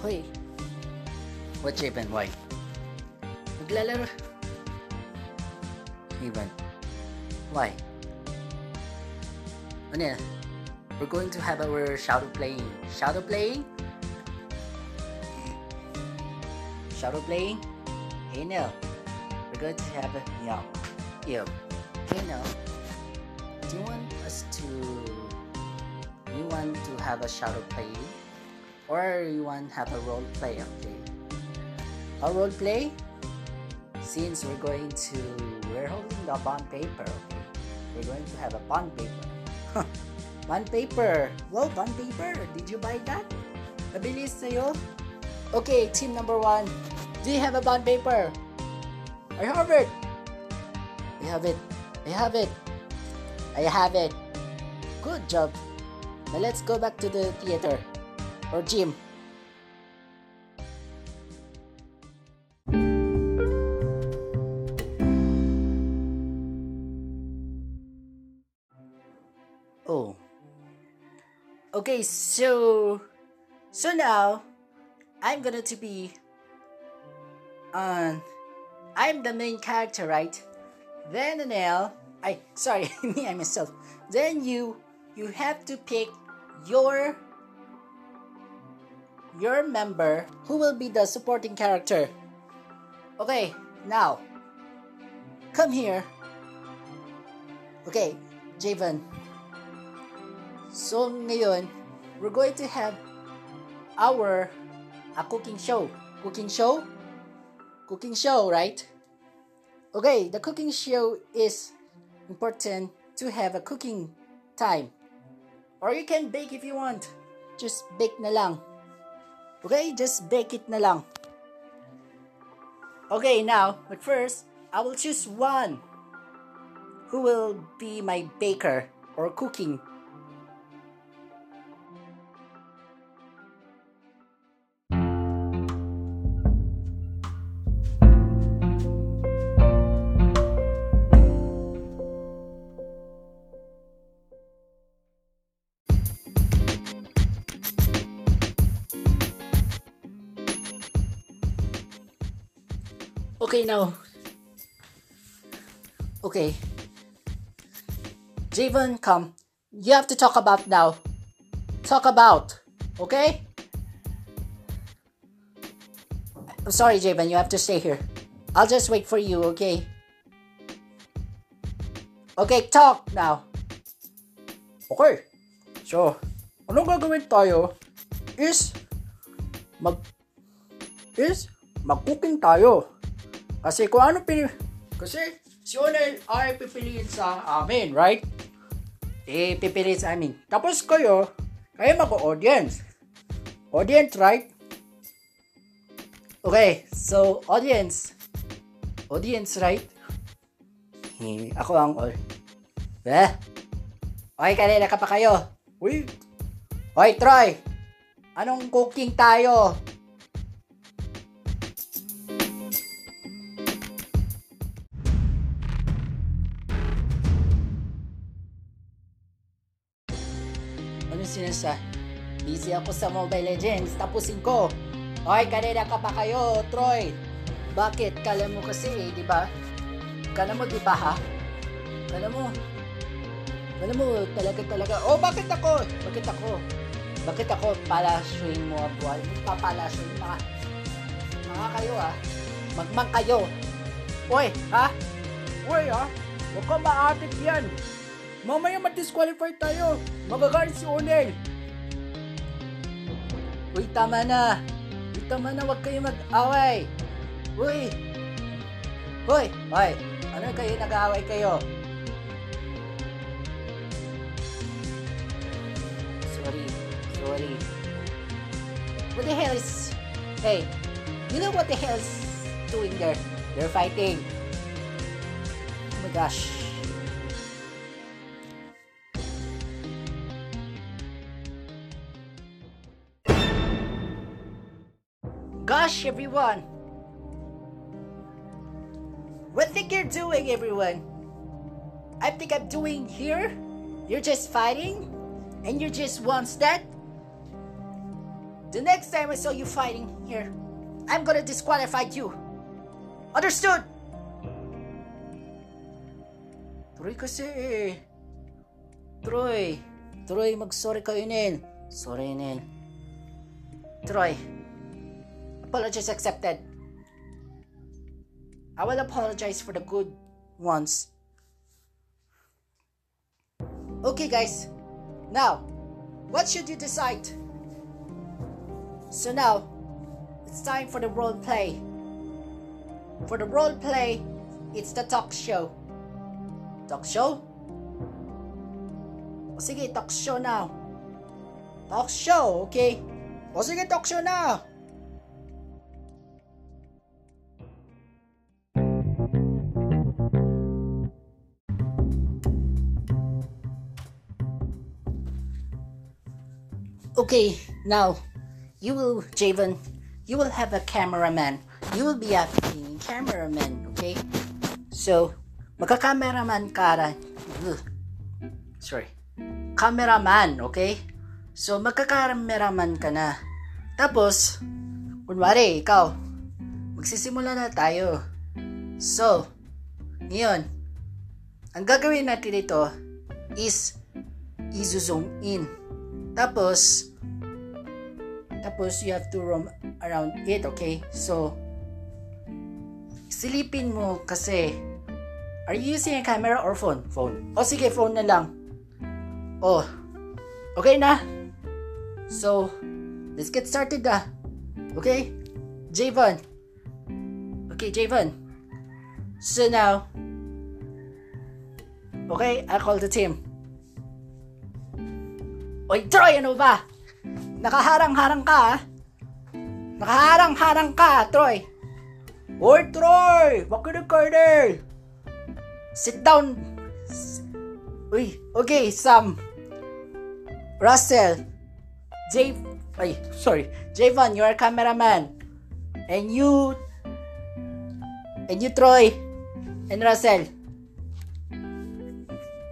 Hoy. What Jayvon? Why? Maglalaro. Jayvon. Why? Ano yan? We're going to have our shadow playing. Shadow playing? Shadow playing? Hey Nell. We're going to have a yeah. Yeah. Hey Nell. Do you want us to you want to have a shadow playing? Or you want have a role play, okay? A role play? Since we're going to we're holding the bond paper, okay? We're going to have a bond paper. bond paper! Wow, bond paper! Did you buy that? Nabilis sa'yo? Okay, team number one. Do you have a bond paper? I have it! I have it. I have it. I have it. Good job. Now let's go back to the theater or gym. Oh. Okay, so so now I'm gonna to be um I'm the main character, right? Then Anel, I sorry, me I myself. Then you you have to pick your your member who will be the supporting character. Okay, now come here. Okay, Jayvon. So ngayon, we're going to have our a cooking show. Cooking show? Cooking show, right? Okay, the cooking show is important to have a cooking time. Or you can bake if you want. Just bake na lang. Okay, just bake it na lang. Okay, now, but first, I will choose one who will be my baker or cooking. Okay, now. Okay. Jayvon, come. You have to talk about now. Talk about. Okay? I'm sorry, Jayvon. You have to stay here. I'll just wait for you, okay? Okay, talk now. Okay. So, anong gagawin tayo is mag is mag-cooking tayo. Kasi kung ano pili kasi si Onel ay pipiliin sa amin, right? Eh, pipili sa amin. Tapos kayo, kayo mag-audience. Audience, right? Okay, so audience. Audience, right? Eh, ako ang all. Eh? Okay, kanina ka pa kayo. Uy, Hoy, Troy! Anong cooking tayo? Sinasa? Busy ako sa Mobile Legends. Tapusin ko. Hoy, kanina ka pa kayo, Troy. Bakit? Kala mo kasi, eh, di ba? Kala mo, di ba ha? Kala mo, Kala mo, talaga talaga. Oh, bakit ako? Bakit ako? Bakit ako palasyoin mo ang buhay? Papalasyoin mga mga kayo ah. Magmang kayo. Oy, ha? uy ah. Huwag ka maatit yan. Mamaya ma-disqualify tayo. Magagalit si Onel. Uy, tama na. Uy, tama na. Huwag kayo mag-away. Uy. Uy. Uy. Ano kayo nag-aaway kayo? Sorry. Sorry. What the hell is... Hey. You know what the hell is doing there? They're fighting. Oh my gosh. Gosh, everyone! What think you're doing, everyone? I think I'm doing here? You're just fighting? And you just wants that? The next time I saw you fighting here, I'm gonna disqualify you. Understood? Troy kasi eh. Troy. Troy, mag-sorry kayo, Nen. Sorry, Nen. Troy. Apologies accepted. I will apologize for the good ones. Okay, guys. Now, what should you decide? So now, it's time for the role play. For the role play, it's the talk show. Talk show? O sige, talk show now. Talk show, okay? O sige, talk show now. Okay, now you will, Javen, you will have a cameraman. You will be acting cameraman, okay? So, magka-cameraman ka. Ugh. Sorry. Cameraman, okay? So, magka-cameraman ka na. Tapos, kunwari, ikaw, magsisimula na tayo. So, ngayon, ang gagawin natin dito is i-zoom in. Tapos, tapos you have to roam around it, okay? So, silipin mo kasi, are you using a camera or phone? Phone. O sige, phone na lang. Oh, okay na? So, let's get started na. Okay? Javon. Okay, Javon. So now, okay, I'll call the team. Oy, Troy, ano ba? Nakaharang-harang ka, ah. Nakaharang-harang ka, Troy. Oy, Troy! Makinig ka din! Sit down! Uy, okay, Sam. Russell. Jay... Ay, sorry. Javon, you're a cameraman. And you... And you, Troy. And Russell.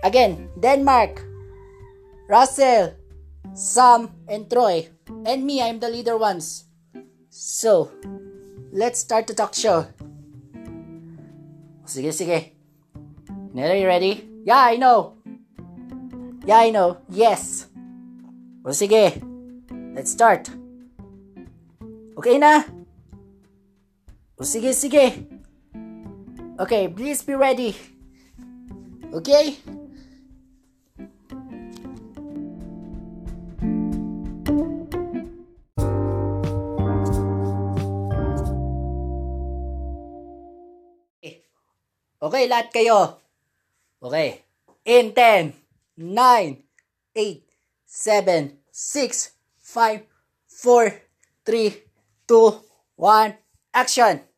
Again, Denmark. Russell. Sam and Troy. And me, I'm the leader ones. So, let's start the talk show. Sige, sige. Nera, you ready? Yeah, I know. Yeah, I know. Yes. O sige. Let's start. Okay na? O sige, sige. Okay, please be ready. Okay? Okay, lahat kayo. Okay. In 10, 9, 8, 7, 6, 5, 4, 3, 2, 1, action!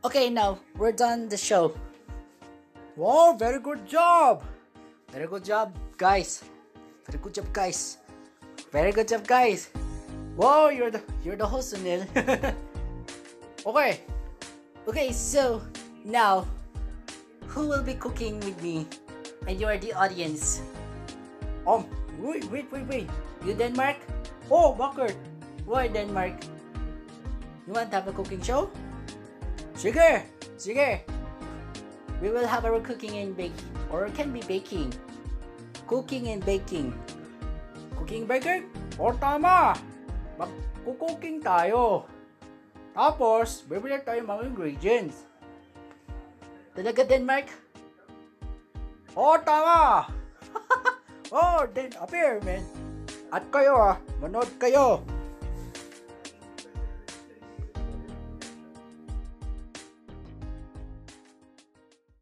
Okay, now we're done the show. Wow, very good job. Very good job, guys. Very good job, guys. Very good job, guys. Wow, you're the You're the host, Sunil. Okay. okay, so now, who will be cooking with me? And you are the audience. Um, wait, wait, wait, wait. You, Denmark? Oh, bakit? Why, Denmark? You want to have a cooking show? Sige, sige. We will have our cooking and baking. Or can be baking. Cooking and baking. Cooking baking? O tama. Mag-cooking tayo. Tapos, bibili tayo mga ingredients. Talaga, Denmark? O tama. oh, then appear, man. At kayo ah, manood kayo.